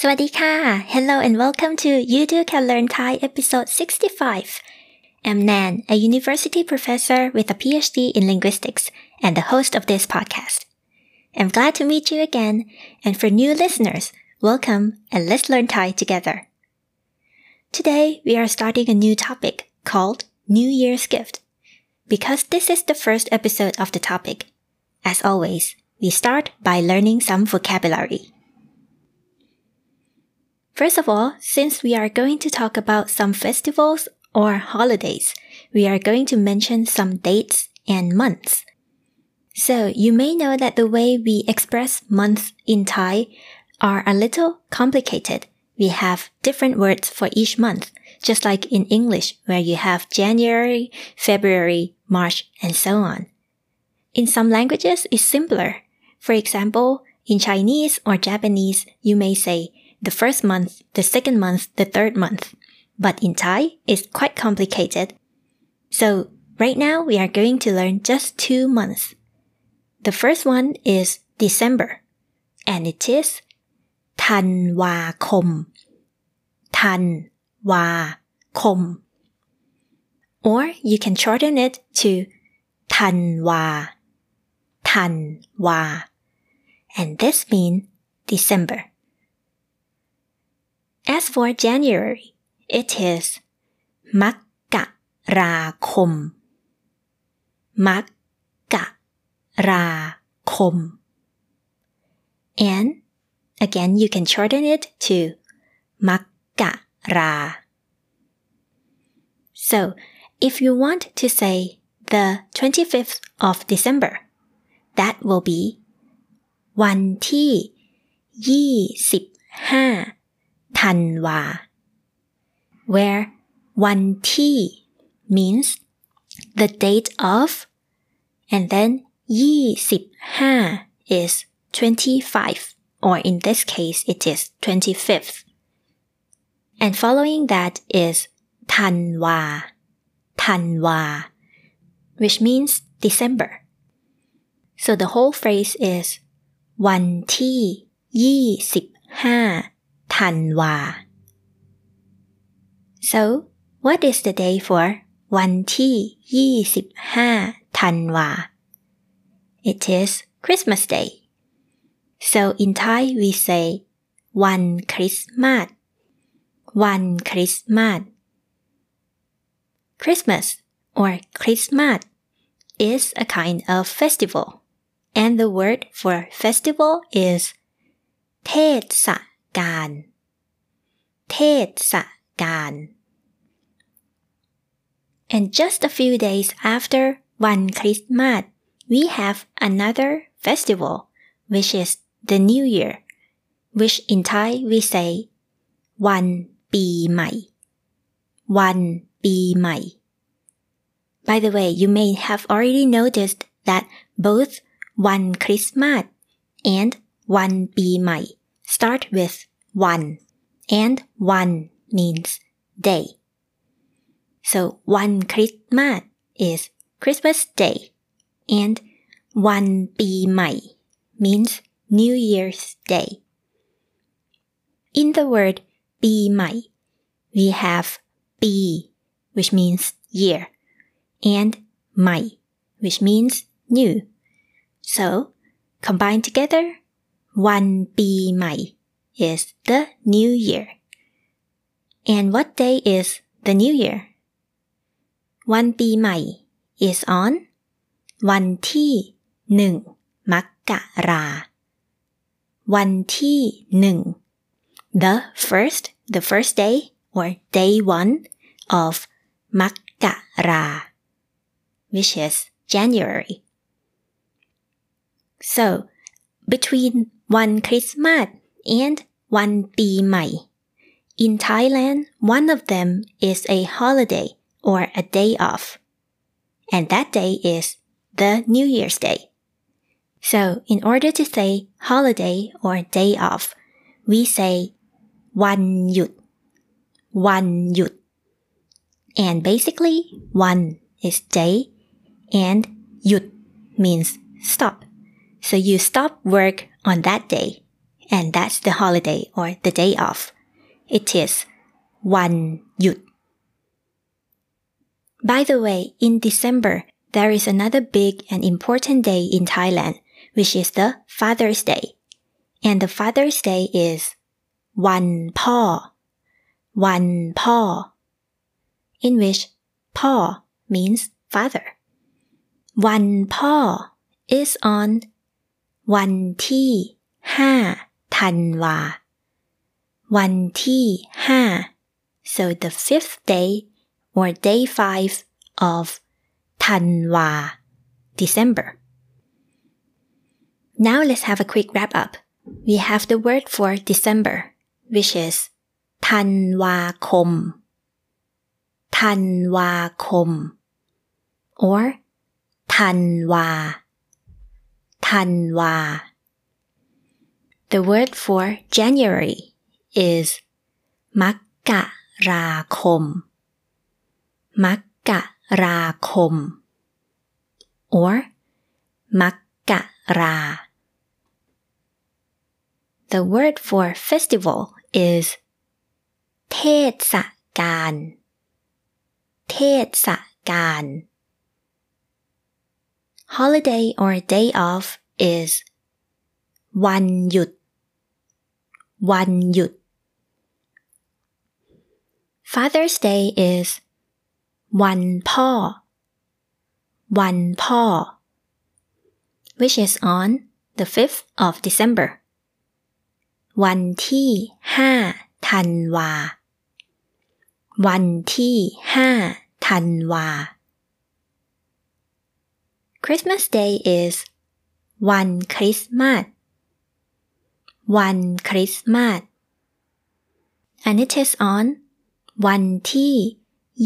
สวัสดีค่ะ Hello and welcome to You Do Can Learn Thai episode 65. I'm Nan, a university professor with a PhD in linguistics and the host of this podcast. I'm glad to meet you again, and for new listeners, welcome and let's learn Thai together. Today, we are starting a new topic called New Year's Gift. Because this is the first episode of the topic, as always, we start by learning some vocabulary. First of all, since we are going to talk about some festivals or holidays, we are going to mention some dates and months. So you may know that the way we express months in Thai are a little complicated. We have different words for each month, just like in English where you have January, February, March, and so on. In some languages, it's simpler. For example, in Chinese or Japanese, you may say the first month, the second month, the third month. But in Thai, it's quite complicated. So right now we are going to learn just two months. The first one is December, and it is ธันวาคม ธันวาคม or you can shorten it to ธันวา ธันวา and this means December. As for January, it is มกราคม มกราคม and again you can shorten it to มกรา so if you want to say the 25th of December that will be วันที่ยี่สิบห้า ธันวา where วันที่ means the date of and then ยี่สิบห้า is 25 or in this case it is 25th and following that is ธันวา ธันวา which means December so the whole phrase is วันที่ยี่สิบห้า ธันวา so what is the day for วันที่ยี่สิบห้าธันวา it is Christmas Day so in Thai we say วันคริสต์มาส วันคริสต์มาส Christmas or Christmas is a kind of festival and the word for festival is เทศ กาล เทศกาล and just a few days after วันคริสต์มาส we have another festival which is the New Year which in Thai we say วันปีใหม่ วันปีใหม่ By the way, you may have already noticed that both วันคริสต์มาส and วันปีใหม่ start with one and one means day. So one Christmas is Christmas day and one bi Mai means New Year's Day. In the word "bi Mai, we have "bi," which means year, and Mai, which means new. So, combined together, วันปีใหม่ is the new year. And what day is the new year? วันปีใหม่ is on วันที่หนึ่งมกรา วันที่หนึ่ง the first the first day or day one of มกรา which is January. So between one Christmas and one ปีใหม่ in Thailand one of them is a holiday or a day off and that day is the New Year's Day. So in order to say holiday or day off, we say วันหยุด วันหยุด and basically one is day and หยุด means stop. So you stop work on that day and that's the holiday or the day off. It is วันหยุด By the way, in December, there is another big and important day in Thailand, which is the Father's Day. And the Father's Day is วันพ่อวันพ่อ in which พ่อ means father. วันพ่อ is on วันที่ห้าธันวาวันที่ห้า so the fifth day or day five of ธันวา December now let's have a quick wrap up we have the word for December which is ธันวาคมธันวาคม or ธันวา ธันวา The word for January is มกราคมมกราคม or มกรา The word for festival is เทศกาลเทศกาล Holiday or day off is วันหยุดวันหยุด Father's Day is วันพ่อวันพ่อ which is on the 5th of December วันที่ห้าธันวาวันที่ห้าธันวา Christmas Day is วันคริสต์มาสวันคริสต์มาส and it is on วันที่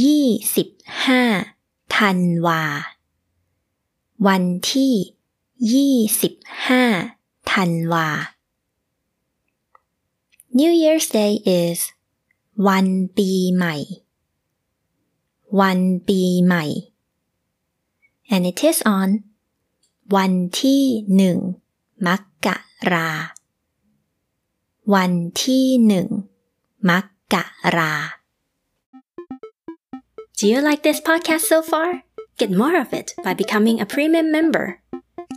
ยี่สิบห้าธันวา วันที่ยี่สิบห้าธันวา New Year's Day is วันปีใหม่ วันปีใหม่ and it is on วันที่หนึ่งมกราวันที่หนึ่งมกรา Do you like this podcast so far? Get more of it by becoming a premium member.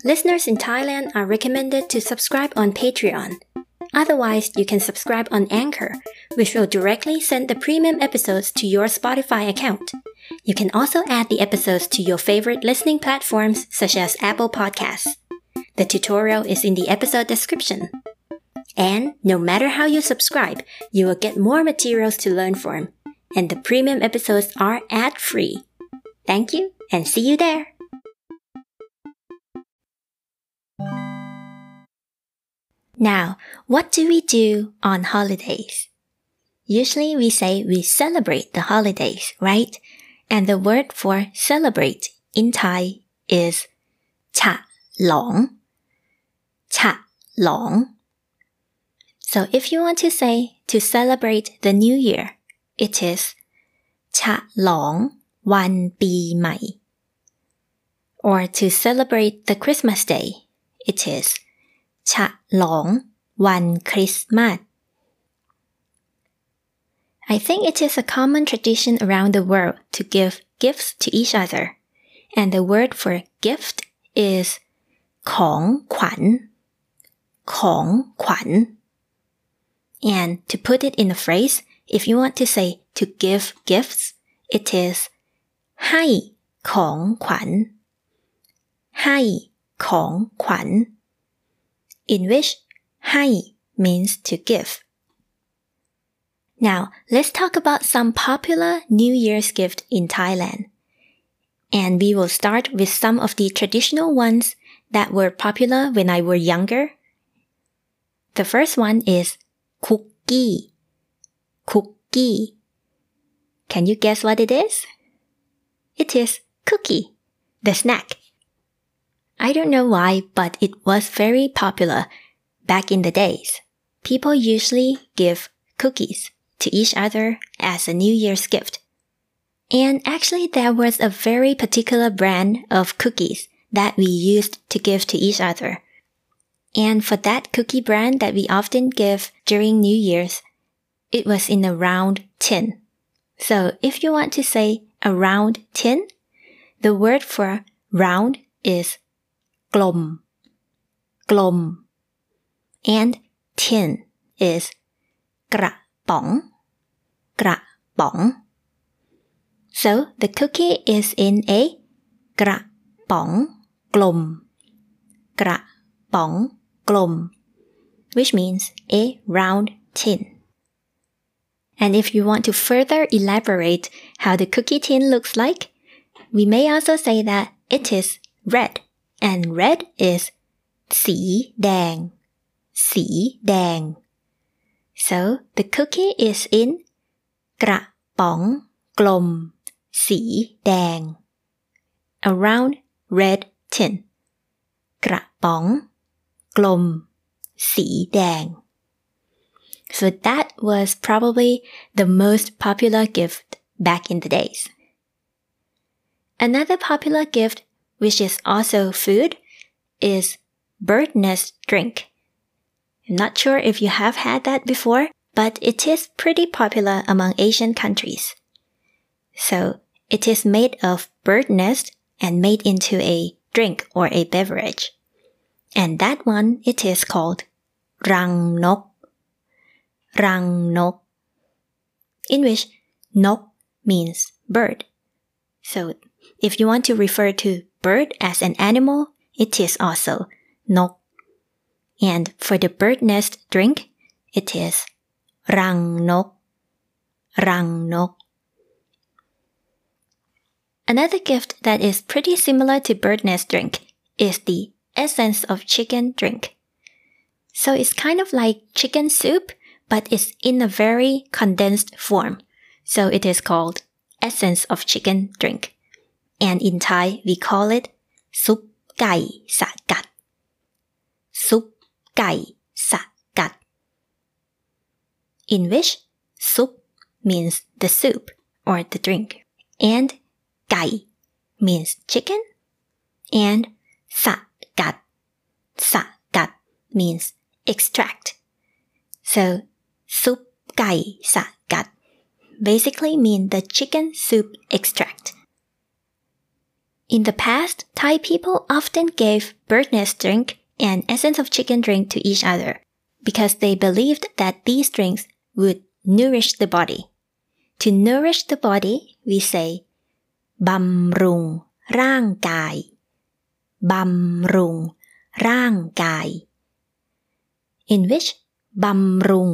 Listeners in Thailand are recommended to subscribe on Patreon. Otherwise, you can subscribe on Anchor, which will directly send the premium episodes to your Spotify account. You can also add the episodes to your favorite listening platforms such as Apple Podcasts. The tutorial is in the episode description. And no matter how you subscribe, you will get more materials to learn from. And the premium episodes are ad free. Thank you and see you there. Now, what do we do on holidays? Usually we say we celebrate the holidays, right? and the word for celebrate in Thai is cha long. Cha long. So if you want to say to celebrate the new year, it is cha long wan bi mai. Or to celebrate the Christmas day, it is cha long wan Christmas. I think it is a common tradition around the world to give gifts to each other. And the word for gift is ของขวัญของขวัญ And to put it in a phrase, if you want to say to give gifts, it is ให้ของขวัญให้ของขวัญ in which ให้ means to give. now, let's talk about some popular New Year's gift in Thailand. And we will start with some of the traditional ones that were popular when I were younger. The first one is cookie. Cookie. Can you guess what it is? It is cookie, the snack. I don't know why, but it was very popular back in the days. People usually give cookies to each other as a New Year's gift. And actually there was a very particular brand of cookies that we used to give to each other. And for that cookie brand that we often give during New Year's, it was in a round tin. So if you want to say a round tin, the word for round is glom, glom, and tin is gra. ป๋อง กระป๋อง So the cookie is in a กระป๋องกลม กระป๋องกลม which means a round tin. And if you want to further elaborate how the cookie tin looks like, we may also say that it is red, and red is สีแดง สีแดง So the cookie is in กระป๋องกลม สีแดง a round red tin กระป๋องกลม สีแดง So that was probably the most popular gift back in the days. Another popular gift, which is also food, is bird nest drink. I'm not sure if you have had that before, but it is pretty popular among Asian countries. So it is made of bird nest and made into a drink or a beverage. And that one, it is called rang nok. Rang nok. In which nok means bird. So if you want to refer to bird as an animal, it is also nok. And for the bird nest drink, it is rang nok. Rang nok. Another gift that is pretty similar to bird nest drink is the essence of chicken drink. So it's kind of like chicken soup, but it's in a very condensed form. So it is called essence of chicken drink. And in Thai, we call it soup gai sa gat. Gai sa gat. In which soup means the soup or the drink. And gai means chicken. And sa gat, sa gat means extract. So soup gai sa gat basically mean the chicken soup extract. In the past, Thai people often gave bird nest drink and essence of chicken drink to each other because they believed that these drinks would nourish the body. To nourish the body, we say บำรุงร่างกาย บำรุงร่างกาย in which บำรุง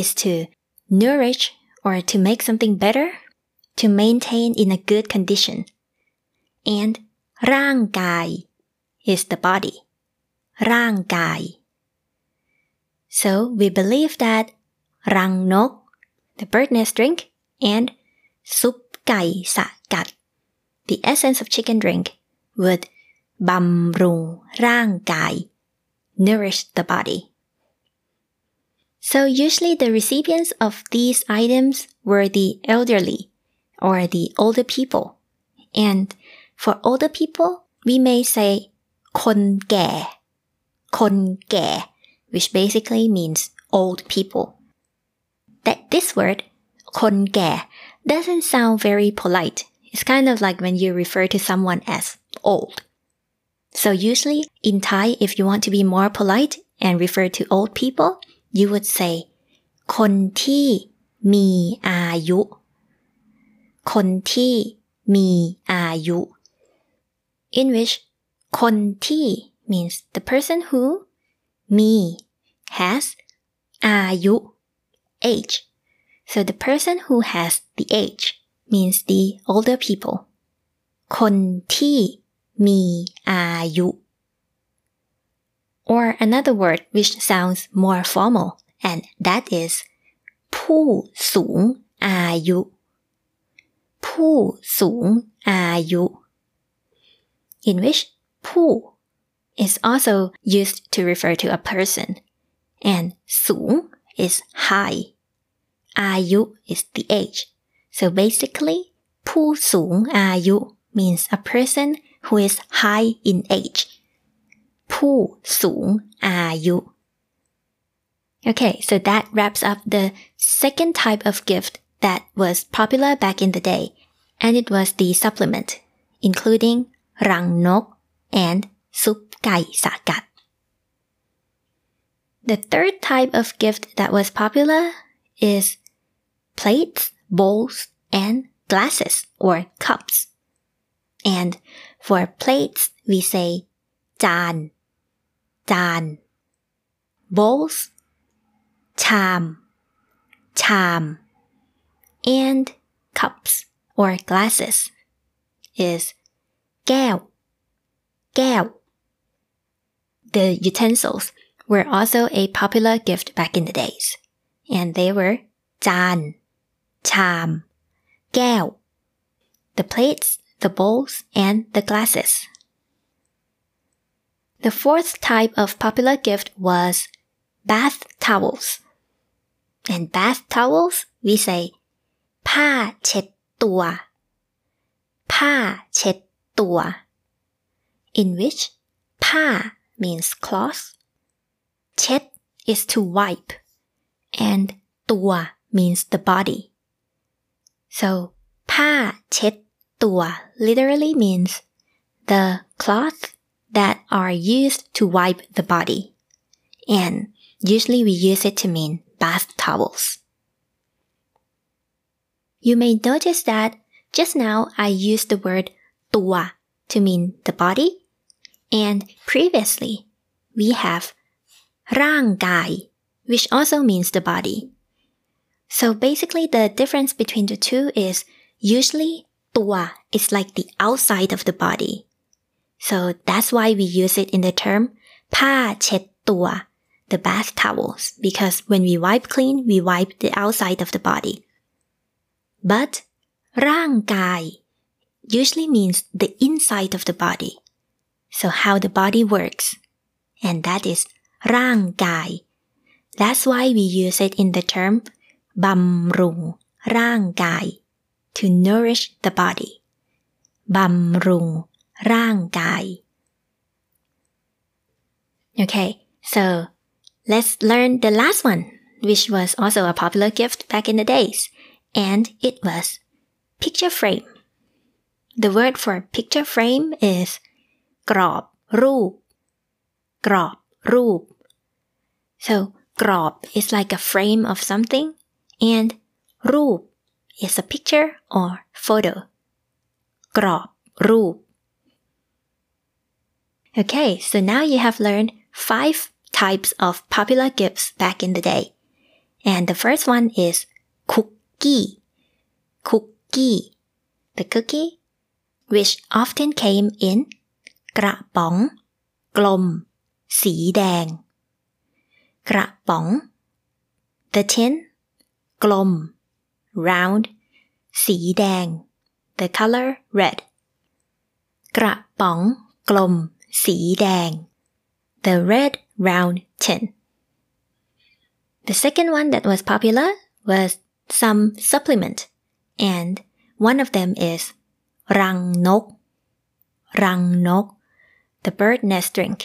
is to nourish or to make something better to maintain in a good condition and ร่างกาย is the body ร่างกาย so we believe that รังนก the bird nest drink and ซุปไก่สะกัด the essence of chicken drink would บำรุงร่างกาย nourish the body so usually the recipients of these items were the elderly or the older people and for older people we may say คนแก่ คนแก่ which basically means old people that this word คนแก่ doesn't sound very polite. It's kind of like when you refer to someone as old. So usually in Thai, if you want to be more polite and refer to old people, you would say คนที่มีอายุ คนที่มีอายุ in which คนที่ means the person who มี has อายุ age so the person who has the age means the older people คนที่มีอายุ or another word which sounds more formal and that is ผู้สูงอายุ ผู้สูงอายุ in which ผู้ is also used to refer to a person and สูง is high อายุ is the age so basically ผู้สูงอายุ means a person who is high in age ผู้สูงอายุ Okay, so that wraps up the second type of gift that was popular back in the day, and it was the supplement, including rang nok and sup gai sakat. The third type of gift that was popular is plates, bowls, and glasses or cups. And for plates, we say จาน จาน bowls ชาม ชาม and cups or glasses is แก้ว แก้ว The utensils were also a popular gift back in the days and they were จาน ชาม แก้ว the plates the bowls and the glasses the fourth type of popular gift was bath towels. And bath towels, we say ผ้าเช็ดตัว ผ้าเช็ดตัว in which ผ้า means cloth เช็ด is to wipe and ตัว means the body so ผ้าเช็ดตัว literally means the cloth that are used to wipe the body. And usually we use it to mean bath towels. You may notice that just now I used the word tua to mean the body. and previously, we have rang gai, which also means the body. So basically, the difference between the two is usually tua is like the outside of the body. So that's why we use it in the term pa chet tua, the bath towels, because when we wipe clean, we wipe the outside of the body. But rang gai usually means the inside of the body. so how the body works and that is ร่างกาย that's why we use it in the term บำรุงร่างกาย to nourish the body บำรุงร่างกาย Okay, so let's learn the last one, which was also a popular gift back in the days, and it was picture frame. The word for picture frame is กรอบรูปกรอบรูป so กรอบ is like a frame of something and รูป is a picture or photo กรอบรูป Okay, so now you have learned five types of popular gifts back in the day. And the first one is cookie. Cookie. The cookie, which often came in กระป๋อง กลม สีแดง กระป๋อง the tin กลม round สีแดง the color red กระป๋อง กลม สีแดง the red round tin the second one that was popular was some supplement and one of them is รังนก รังนก the bird nest drink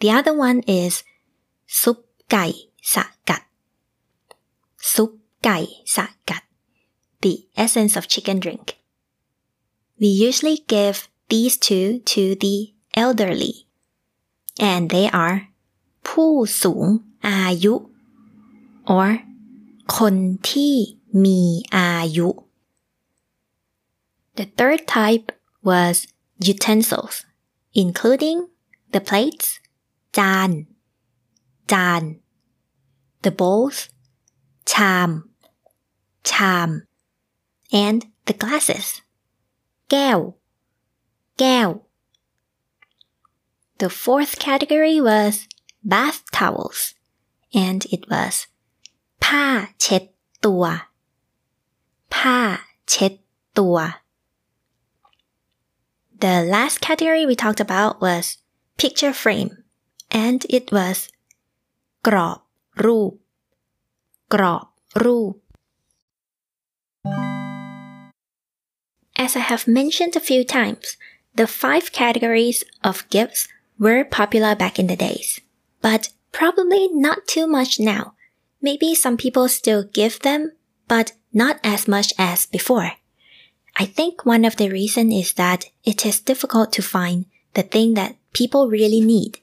the other one is ซุปไก่สกัดซุปไก่สกัด the essence of chicken drink we usually give these two to the elderly and they are ผู้สูงอายุ or คนที่มีอายุ The third type was utensils including the plates จาน จาน the bowls ชาม ชาม and the glasses แก้ว แก้ว the fourth category was bath towels, and it was ผ้าเช็ดตัวผ้าเช็ดตัว The last category we talked about was picture frame, and it was กรอบรูปกรอบรูป As I have mentioned a few times, the five categories of gifts were popular back in the days, but probably not too much now. Maybe some people still give them, but not as much as before. I think one of the reason is that it is difficult to find the thing that people really need,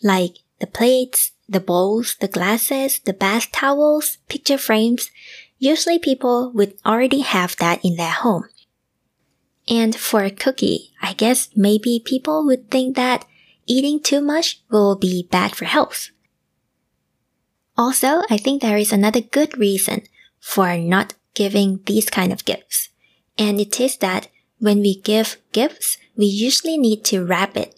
like the plates, the bowls, the glasses, the bath towels, picture frames. Usually people would already have that in their home. And for a cookie, I guess maybe people would think that eating too much will be bad for health. Also, I think there is another good reason for not giving these kind of gifts. And it is that when we give gifts, we usually need to wrap it.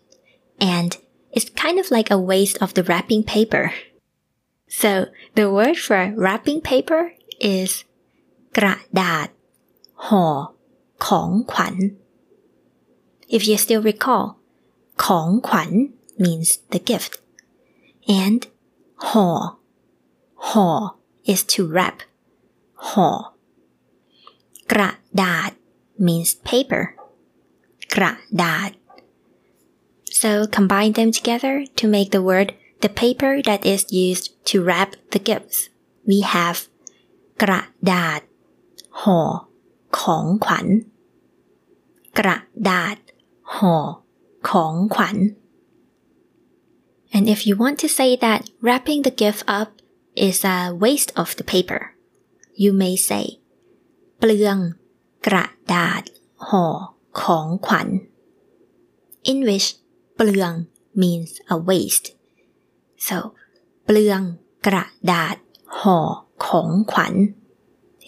And it's kind of like a waste of the wrapping paper. So the word for wrapping paper is กระดาษห่อของขวัญ If you still recall ของขวัญ means the gift and ห่อห่อ is to wrap ห่อ กระดาษ means paper กระดาษ so combine them together to make the word the paper that is used to wrap the gifts we have กระดาษห่อของขวัญกระดาษห่อของขวัญ and if you want to say that wrapping the gift up is a waste of the paper you may say เปลืองกระดาษห่อของขวัญ in which เปลือง means a waste so เปลืองกระดาษห่อของขวัญ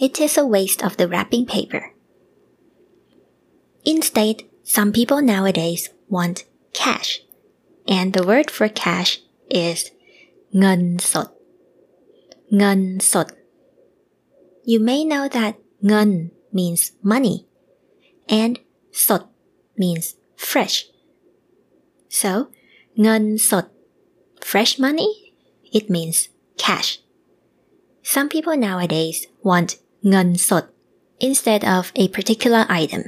it is a waste of the wrapping paper instead some people nowadays want cash and the word for cash is เงินสดเงินสด you may know that เงิน means money and สด means fresh. So, เงินสด, fresh money, it means cash. Some people nowadays want เงินสด instead of a particular item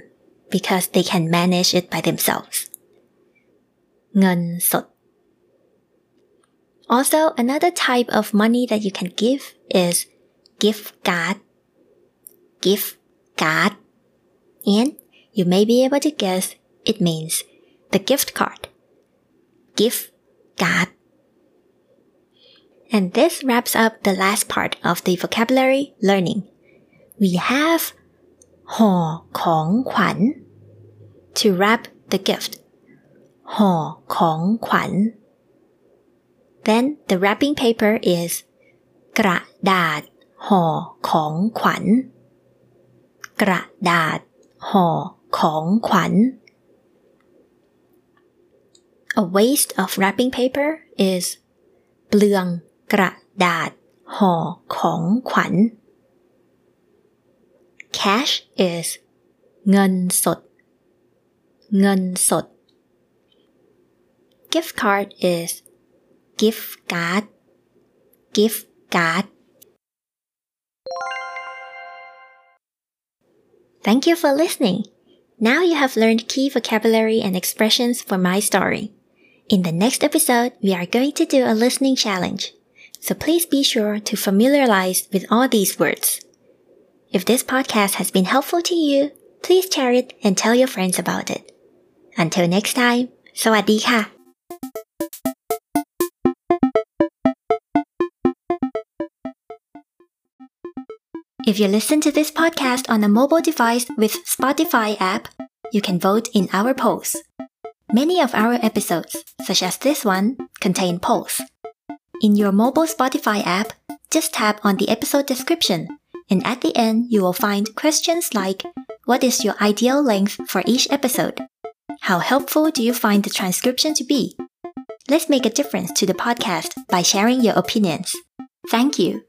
because they can manage it by themselves. เงินสด. Also, another type of money that you can give is gift card gift card and you may be able to guess it means the gift card gift card and this wraps up the last part of the vocabulary learning we have ห่อของขวัญ to wrap the gift ห่อของขวัญ then the wrapping paper is กระดาษห่อของขวัญ กระดาษห่อของขวัญ A waste of wrapping paper is เปลืองกระดาษห่อของขวัญ Cash is เงินสด เงินสด Gift card is gift card gift card Thank you for listening. Now you have learned key vocabulary and expressions for my story. In the next episode, we are going to do a listening challenge. So please be sure to familiarize with all these words. If this podcast has been helpful to you, please share it and tell your friends about it. Until next time, สวัสดีค่ะ If you listen to this podcast on a mobile device with Spotify app, you can vote in our polls. Many of our episodes, such as this one, contain polls. In your mobile Spotify app, just tap on the episode description, and at the end you will find questions like What is your ideal length for each episode? How helpful do you find the transcription to be? Let's make a difference to the podcast by sharing your opinions. Thank you.